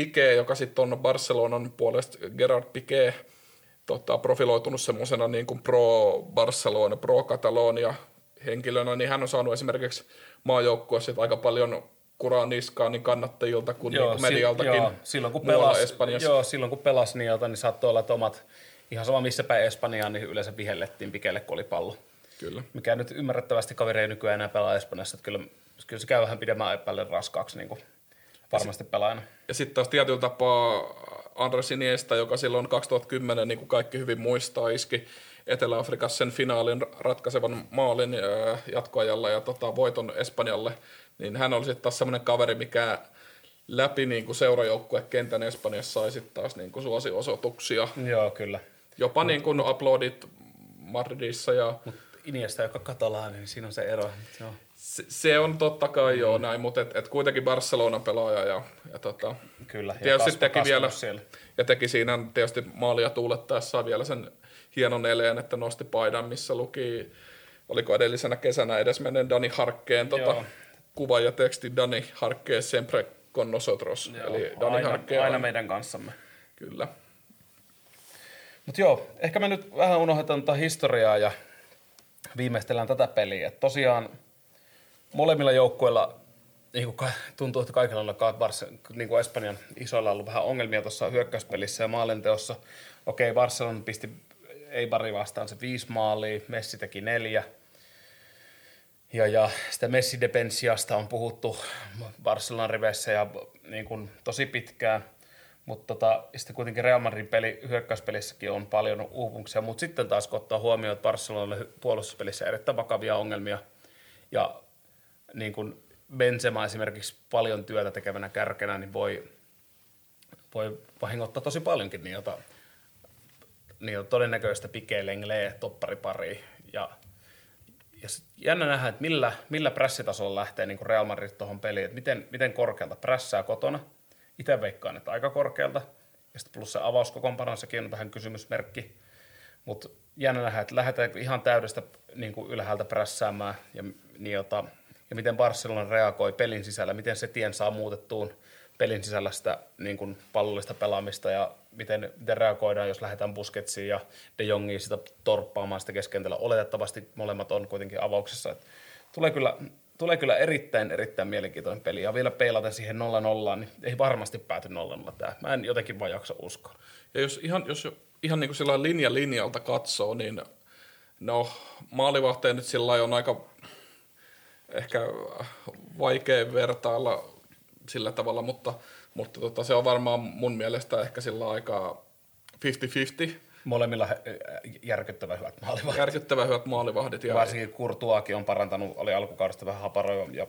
Piqué, joka sitten on Barcelonan puolesta, Gerard Piqué, tota, profiloitunut semmoisena niin pro-Barcelona, pro-Catalonia henkilönä, niin hän on saanut esimerkiksi maajoukkueessa aika paljon kuraa niskaan niin kannattajilta kuin, joo, niin medialtakin joo, silloin kun pelas, Espanjassa. Joo, silloin kun pelasi niiltä, niin saattoi olla, että omat, ihan sama missä päin Espanjaan, niin yleensä vihellettiin Pikelle, kun oli pallo. Kyllä. Mikä nyt ymmärrettävästi kaveri ei nykyään enää pelaa Espanjassa, että kyllä, kyllä se käy vähän pidemmän epäille raskaaksi niin kuin varmasti pelaajana. Ja sitten taas tietyllä tapaa Andres Iniesta, joka silloin 2010, niin kuin kaikki hyvin muistaa, iski Etelä-Afrikassa sen finaalin ratkaisevan maalin jatkoajalla ja tota, voiton Espanjalle, niin hän oli sitten taas semmoinen kaveri, mikä läpi niin kuin kentän Espanjassa sai sitten taas niin kuin suosiosoituksia. Joo, kyllä. Jopa niin kuin uploadit Madridissa ja Mut Iniesta, joka katalaani, niin siinä on se ero. Joo. Se, se on totta kai mm. joo näin, mutta et, et kuitenkin Barcelona pelaaja ja, ja tota, Kyllä, ja tietysti kasva, teki vielä, siellä. ja teki siinä tietysti maalia tuulettaessa vielä sen hienon eleen, että nosti paidan, missä luki, oliko edellisenä kesänä edes menen Dani Harkkeen tota, kuva ja teksti Dani Harkkeen sempre con nosotros. Joo, Eli Dani aina, Harkkeen aina meidän kanssamme. Kyllä. Mutta joo, ehkä me nyt vähän unohdetaan tätä historiaa ja viimeistellään tätä peliä. Et tosiaan molemmilla joukkueilla niin kuin tuntuu, että kaikilla on Barce- niin kuin Espanjan isoilla ollut vähän ongelmia tuossa hyökkäyspelissä ja maalinteossa. Okei, Barcelona pisti ei pari vastaan se viisi maalia, Messi teki neljä. Ja, ja sitä Messi-depensiasta on puhuttu Barcelonan riveissä ja niin kuin tosi pitkään – mutta tota, sitten kuitenkin Real Madridin peli, hyökkäyspelissäkin on paljon uupumuksia, mutta sitten taas kun ottaa huomioon, että Barcelonalle puolustuspelissä erittäin vakavia ongelmia ja niin kuin Benzema esimerkiksi paljon työtä tekevänä kärkenä, niin voi, voi vahingoittaa tosi paljonkin niitä, niitä todennäköistä Piqué Lengle topparipari ja ja jännä nähdä, että millä, millä pressitasolla lähtee niin Real Madrid tuohon peliin, että miten, miten korkealta prässää kotona – itse veikkaan, että aika korkealta. Ja sitten plus se avauskokoonpano, sekin on vähän kysymysmerkki. Mutta jännä nähdä, että lähdetään ihan täydestä niin kuin ylhäältä prässäämään ja, niin jota, ja miten Barcelona reagoi pelin sisällä, miten se tien saa muutettuun pelin sisällä sitä niin kuin pallollista pelaamista ja miten, miten reagoidaan, jos lähdetään Busquetsiin ja De Jongiin sitä torppaamaan sitä keskentällä. Oletettavasti molemmat on kuitenkin avauksessa. Et tulee kyllä tulee kyllä erittäin, erittäin mielenkiintoinen peli. Ja vielä peilaten siihen 0-0, niin ei varmasti pääty 0-0 tämä. Mä en jotenkin vaan jaksa uskoa. Ja jos ihan, jos ihan niin kuin sillä linja linjalta katsoo, niin no maalivahteen nyt sillä on aika ehkä vaikea vertailla sillä tavalla, mutta, mutta tota, se on varmaan mun mielestä ehkä sillä aika 50-50 Molemmilla järkyttävän hyvät maalivahdit. Järkyttävän hyvät maalivahdit. Ja Varsinkin Kurtuakin on parantanut, oli alkukaudesta vähän haparoiva. Ja,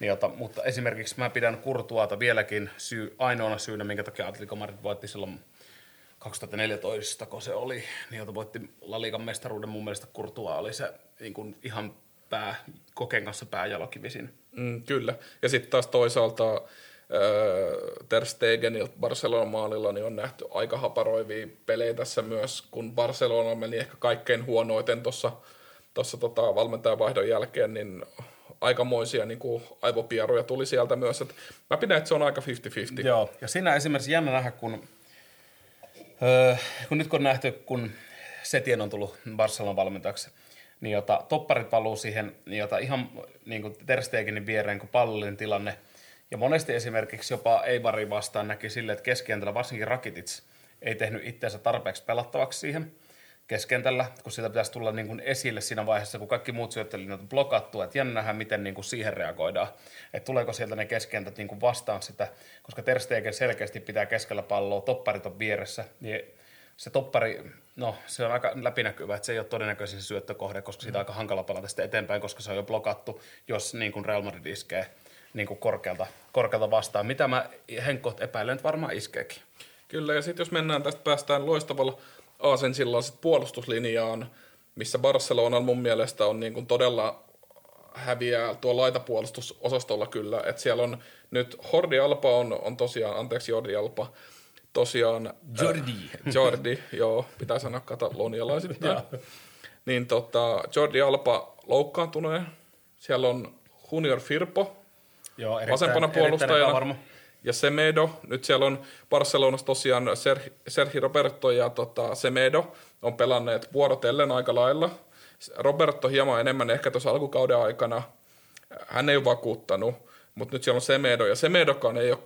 jota, mutta esimerkiksi mä pidän Kurtuata vieläkin syy, ainoana syynä, minkä takia Atletico Madrid voitti silloin 2014, kun se oli, niin jota voitti La Ligan mestaruuden. Mun mielestä Kurtua oli se niin kuin ihan pää, kokeen kanssa pääjalokivisin. Mm, kyllä. Ja sitten taas toisaalta Ter Stegenilta Barcelonan maalilla niin on nähty aika haparoivia pelejä tässä myös, kun Barcelona meni ehkä kaikkein huonoiten tuossa tuossa tota, valmentajavaihdon jälkeen, niin aikamoisia niin kuin aivopieruja tuli sieltä myös. Et mä pidän, että se on aika 50-50. Joo, ja siinä esimerkiksi jännä nähdä, kun, öö, kun nyt kun on nähty, kun Setien on tullut Barcelonan valmentajaksi, niin jota, topparit valuu siihen niin jota, ihan niin kuin Ter Stegenin viereen, kun pallollinen tilanne. Ja monesti esimerkiksi jopa Eibari vastaan näki sille, että keskikentällä varsinkin Rakitits ei tehnyt itseensä tarpeeksi pelattavaksi siihen – keskentällä, kun sitä pitäisi tulla niin kuin esille siinä vaiheessa, kun kaikki muut syöttelijät on blokattu, että jännä miten niin kuin siihen reagoidaan, että tuleeko sieltä ne keskentät niin kuin vastaan sitä, koska Ter Stegen selkeästi pitää keskellä palloa, topparit on vieressä, niin se toppari, no se on aika läpinäkyvä, että se ei ole todennäköisin syöttökohde, koska siitä on aika hankala palata sitten eteenpäin, koska se on jo blokattu, jos niin kuin Real Madrid iskee niin kuin korkealta, korkealta vastaan, mitä mä henkot epäilen, että varmaan iskeekin. Kyllä, ja sitten jos mennään tästä, päästään loistavalla Aasensilla puolustuslinjaan, missä Barcelona mun mielestä on niin kuin todella häviää tuo laitapuolustusosastolla kyllä. että siellä on nyt Hordi Alpa on, on tosiaan, anteeksi Jordi Alpa, tosiaan... Jordi. Äh, Jordi, joo, pitää sanoa katalonialaisittain. niin tota, Jordi Alpa loukkaantuneen. Siellä on Junior Firpo, joo, erittäin, vasempana puolustajana. Ja Semedo, nyt siellä on Barcelonassa tosiaan Sergi, Sergi Roberto ja tota, Semedo on pelanneet vuorotellen aika lailla. Roberto hieman enemmän ehkä tuossa alkukauden aikana. Hän ei ole vakuuttanut, mutta nyt siellä on Semedo, ja Semedokaan ei ole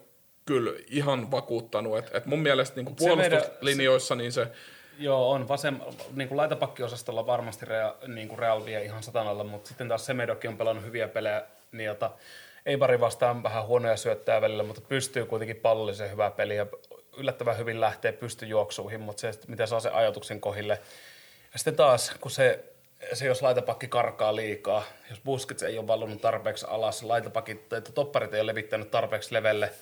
kyllä ihan vakuuttanut. Et, et mun mielestä niin puolustuslinjoissa niin se... Joo, on vasem, niin kuin laitapakkiosastolla varmasti Real, niin kuin Real vie ihan satanalla, mutta sitten taas Semedokin on pelannut hyviä pelejä, niin jota, ei pari vastaan vähän huonoja syöttää välillä, mutta pystyy kuitenkin pallollisen hyvää peliä yllättävän hyvin lähtee pystyjuoksuihin, mutta se, miten saa se ajatuksen kohille. Ja sitten taas, kun se, se jos laitapakki karkaa liikaa, jos Busquets ei ole vallunut tarpeeksi alas, laitapakit, että topparit ei ole levittänyt tarpeeksi levelle,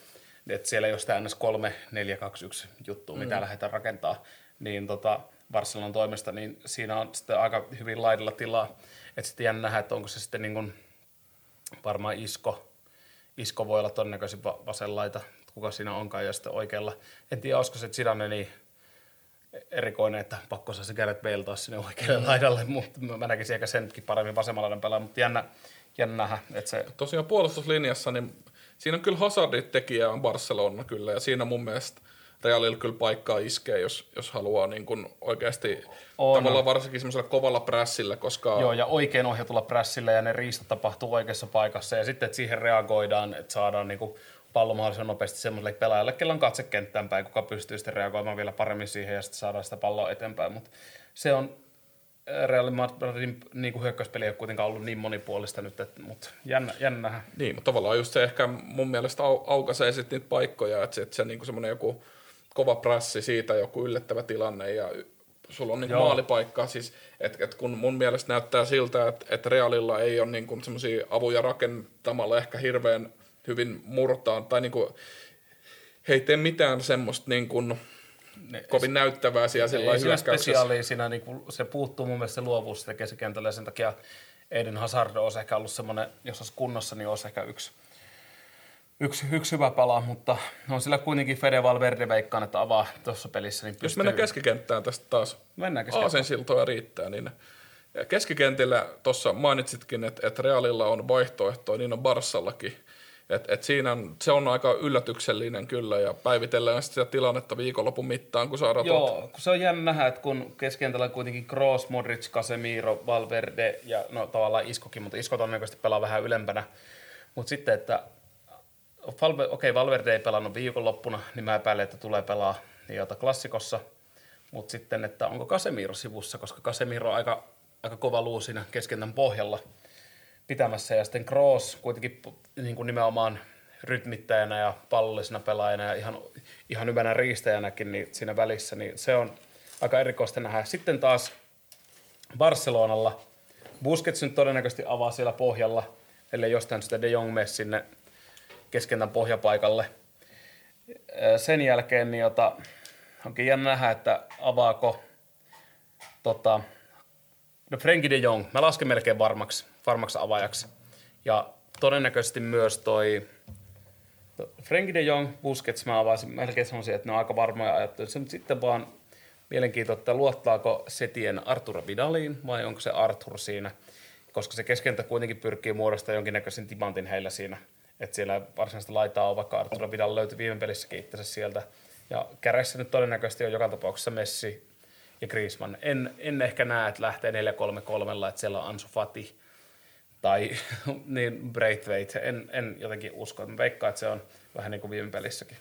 niin että siellä ei ole sitä ns. 3, 4, 2, 1 juttu, mm. mitä lähdetään rakentaa, niin tota, Barcelonan toimesta, niin siinä on sitten aika hyvin laidalla tilaa. Että sitten jännä nähdä, että onko se sitten niin kuin, varmaan isko, isko voi olla todennäköisesti vasenlaita, kuka siinä onkaan, ja sitten oikealla. En tiedä, olisiko se Zidane niin erikoinen, että pakko saa se Gareth Bale taas sinne oikealle mm. laidalle, mutta mä näkisin ehkä senkin paremmin vasemmalla laidan pelaa, mutta jännä, jännä nähdä, että se... Tosiaan puolustuslinjassa, niin siinä on kyllä Hazardit tekijä on Barcelona kyllä, ja siinä mun mielestä Realilla kyllä paikkaa iskee, jos, jos haluaa niin kuin oikeasti on. tavallaan varsinkin semmoisella kovalla prässillä, koska... Joo, ja oikein ohjatulla prässillä ja ne riistot tapahtuu oikeassa paikassa ja sitten, että siihen reagoidaan, että saadaan niin kuin pallo mahdollisimman nopeasti semmoiselle pelaajalle, kellä on katse kenttään päin, kuka pystyy sitten reagoimaan vielä paremmin siihen ja sitten saadaan sitä palloa eteenpäin, mutta se on äh, Real Madridin niin kuin hyökkäyspeli ei ole kuitenkaan ollut niin monipuolista nyt, että, mutta jännä, jännä Niin, mutta tavallaan just se ehkä mun mielestä au, aukaisee sitten niitä paikkoja, että se, että se niin kuin semmoinen joku kova prassi siitä joku yllättävä tilanne ja sulla on niin maalipaikka. Siis, et, et kun mun mielestä näyttää siltä, että et Realilla ei ole niin semmoisia avuja rakentamalla ehkä hirveän hyvin murtaa tai niin kuin, he ei tee mitään semmoista niin kuin, ne, kovin näyttävää siellä sillä spesiaalia siinä, niin kuin, se puuttuu mun mielestä se luovuus sitä keskikentällä ja sen takia Eden Hazard olisi ehkä ollut semmoinen, jos olisi kunnossa, niin olisi ehkä yksi yksi, yksi hyvä pala, mutta on sillä kuitenkin Fede Valverde veikkaan, että avaa tuossa pelissä. Niin pystyy... Jos mennään keskikenttään tästä taas, mennään Aasen siltoja riittää, niin keskikentillä tuossa mainitsitkin, että, että Realilla on vaihtoehtoja, niin on Barsallakin. Et, et siinä on, se on aika yllätyksellinen kyllä ja päivitellään sitä tilannetta viikonlopun mittaan, kun saadaan Joo, tot... kun se on jännä nähdä, että kun keskikentällä on kuitenkin Kroos, Modric, Casemiro, Valverde ja no tavallaan Iskokin, mutta Isko todennäköisesti pelaa vähän ylempänä. Mutta sitten, että Okei, okay, Valverde ei pelannut viikonloppuna, niin mä epäilen, että tulee pelaa jota klassikossa. Mutta sitten, että onko Casemiro sivussa, koska Casemiro on aika, aika kova luu siinä keskentän pohjalla pitämässä. Ja sitten Kroos kuitenkin niin kuin nimenomaan rytmittäjänä ja pallollisena pelaajana ja ihan, ihan hyvänä riistäjänäkin niin siinä välissä, niin se on aika erikoista nähdä. Sitten taas Barcelonalla Busquets nyt todennäköisesti avaa siellä pohjalla, ellei jostain sitä De Jong mene sinne keskentän pohjapaikalle. Sen jälkeen niin jota, onkin jännä nähdä, että avaako tota, no Frenkie de Jong. Mä lasken melkein varmaksi, varmaksi avaajaksi. Ja todennäköisesti myös toi Frenkie de Jong, Busquets, mä avaisin, melkein sanoisin, että ne on aika varmoja ajatteluja. Se sitten vaan mielenkiintoista, että luottaako Setien Arturo Vidaliin vai onko se Arthur siinä, koska se keskentä kuitenkin pyrkii muodostamaan jonkinnäköisen timantin heillä siinä. Että siellä varsinaista laitaa on, vaikka Arturo Vidal löytyi viime pelissäkin itse sieltä. Ja käreissä nyt todennäköisesti on joka tapauksessa Messi ja Griezmann. En, en ehkä näe, että lähtee 4-3-3, että siellä on Ansu Fati tai niin Braithwaite. En, en jotenkin usko. Mä veikkaan, että se on vähän niin kuin viime pelissäkin.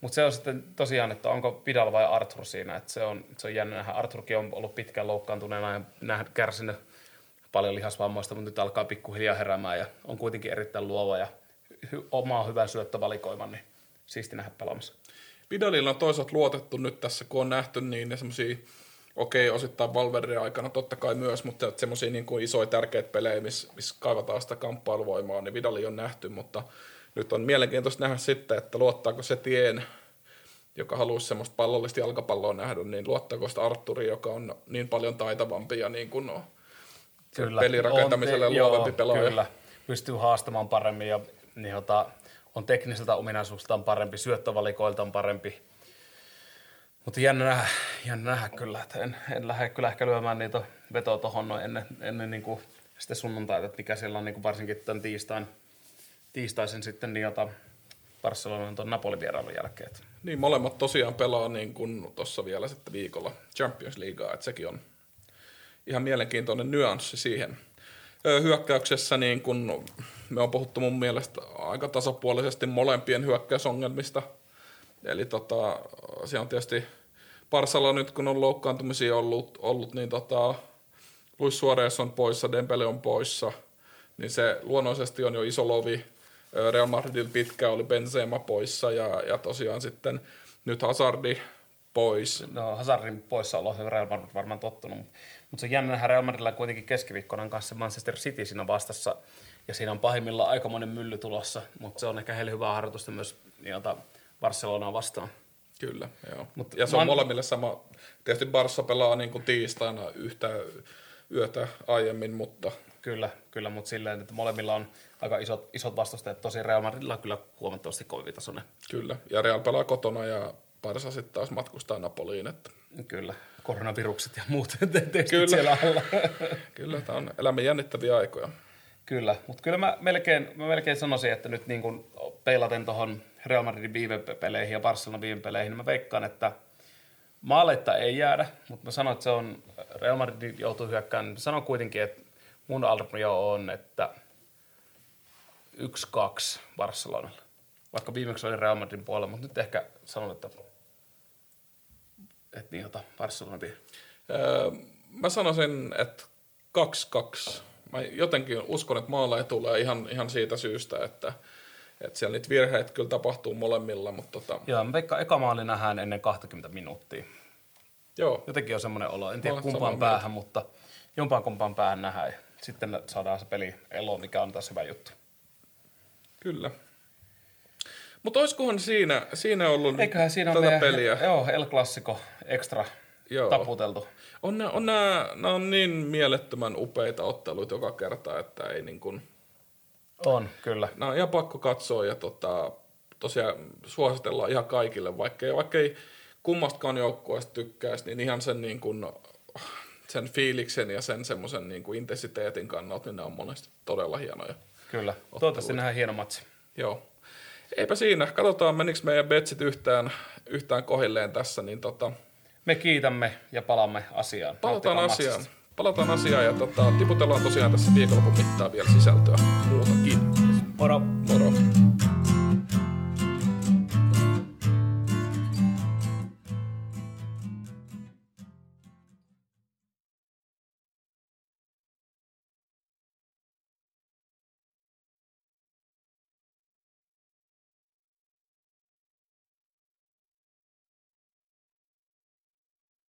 Mutta se on sitten tosiaan, että onko Vidal vai Arthur siinä. Että se, on, se on jännä nähdä. Arthurkin on ollut pitkään loukkaantuneena ja nähdä, kärsinyt paljon lihasvammoista, mutta nyt alkaa pikkuhiljaa heräämään ja on kuitenkin erittäin luova ja hy, omaa hyvän syöttövalikoiman, niin siisti nähdä pelaamassa. Vidalilla on toisaalta luotettu nyt tässä, kun on nähty niin ne semmoisia, okei, okay, osittain Valverin aikana totta kai myös, mutta semmoisia niin kuin isoja tärkeitä pelejä, missä miss kaivataan sitä kamppailuvoimaa, niin Vidali on nähty, mutta nyt on mielenkiintoista nähdä sitten, että luottaako se tien, joka haluaisi semmoista pallollista jalkapalloa nähdä, niin luottaako sitä Arturi, joka on niin paljon taitavampi ja niin kuin no, kyllä. pelirakentamiselle on luovempi joo, pelaaja. Kyllä, pystyy haastamaan paremmin ja niin, ota, on tekniseltä ominaisuuksiltaan parempi, syöttövalikoiltaan parempi. Mutta jännä nähdä, jännä nähdä kyllä, että en, en lähde kyllä ehkä lyömään niitä vetoa tuohon noin ennen, ennen niin kuin sitten sunnuntaita, että mikä siellä on niin kuin varsinkin tämän tiistain, tiistaisen sitten niin jota Barcelonan tuon Napolin vierailun jälkeen. Niin, molemmat tosiaan pelaa niin kuin tuossa vielä sitten viikolla Champions Leaguea, että sekin on ihan mielenkiintoinen nyanssi siihen. Hyökkäyksessä niin kun me on puhuttu mun mielestä aika tasapuolisesti molempien hyökkäysongelmista. Eli tota, se on tietysti Parsalla nyt, kun on loukkaantumisia ollut, ollut niin tota, Luis Suarez on poissa, Dembele on poissa, niin se luonnollisesti on jo iso lovi. Real Madridil pitkä oli Benzema poissa ja, ja tosiaan sitten nyt Hazardi pois. No Hazardin poissa on Real Madrid varmaan tottunut, mutta se on jännä nähdä Real Madridilla kuitenkin keskiviikkona kanssa Manchester City siinä vastassa – ja siinä on pahimmillaan aikamoinen mylly tulossa, mutta se on ehkä heille hyvää harjoitusta myös jota Barcelonaa vastaan. Kyllä, joo. Mut ja se on man... molemmille sama. Tietysti Barssa pelaa niin kuin tiistaina yhtä yötä aiemmin, mutta... Kyllä, kyllä, mutta silleen, että molemmilla on aika isot, isot vastustajat. Tosi Real Madridilla on kyllä huomattavasti kovitasoinen. Kyllä, ja Real pelaa kotona ja Barsa sitten taas matkustaa Napoliin. Että... Kyllä, koronavirukset ja muut kyllä. siellä alla. kyllä, tämä on elämän jännittäviä aikoja. Kyllä, mutta kyllä mä melkein, mä melkein sanoisin, että nyt niin kuin peilaten tuohon Real Madridin viime peleihin ja Barcelonan viime peleihin, niin mä veikkaan, että maaleita ei jäädä, mutta mä sanon, että se on, Real Madrid joutuu hyökkään, mä sanon kuitenkin, että mun arvio on, että 1-2 Barcelonalla. Vaikka viimeksi oli Real Madridin puolella, mutta nyt ehkä sanon, että, että niin, ota, Barcelona vie. Öö, mä sanoisin, että 2-2 mä jotenkin uskon, että maaleja tulee ihan, ihan siitä syystä, että, että siellä niitä virheitä kyllä tapahtuu molemmilla. Mutta tota... Joo, mä veikkaan eka maali nähdään ennen 20 minuuttia. Joo. Jotenkin on semmoinen olo. En tiedä kumpaan päähän, mieltä. mutta jompaan kumpaan päähän nähdään. Sitten saadaan se peli elo, mikä on taas hyvä juttu. Kyllä. Mutta olisikohan siinä, siinä ollut Eiköhän siinä tätä meidän, peliä? Joo, El Clasico extra Joo. taputeltu. On, nämä, on, nämä, nämä on niin mielettömän upeita otteluita joka kerta, että ei niin kuin... On, kyllä. Nämä on ihan pakko katsoa ja tota, tosiaan suositellaan ihan kaikille, vaikka ei, vaikka ei kummastakaan joukkueesta tykkäisi, niin ihan sen, niin kuin, sen fiiliksen ja sen semmoisen niin kuin intensiteetin kannalta, niin ne on monesti todella hienoja. Kyllä, toivottavasti nähdään hieno matsi. Joo. Eipä siinä. Katsotaan, menikö meidän betsit yhtään, yhtään kohilleen tässä, niin tota, me kiitämme ja palaamme asiaan. Palataan asiaan. Palataan asiaan ja tota, tiputellaan tosiaan tässä viikonlopun mittaan vielä sisältöä muutakin. Moro!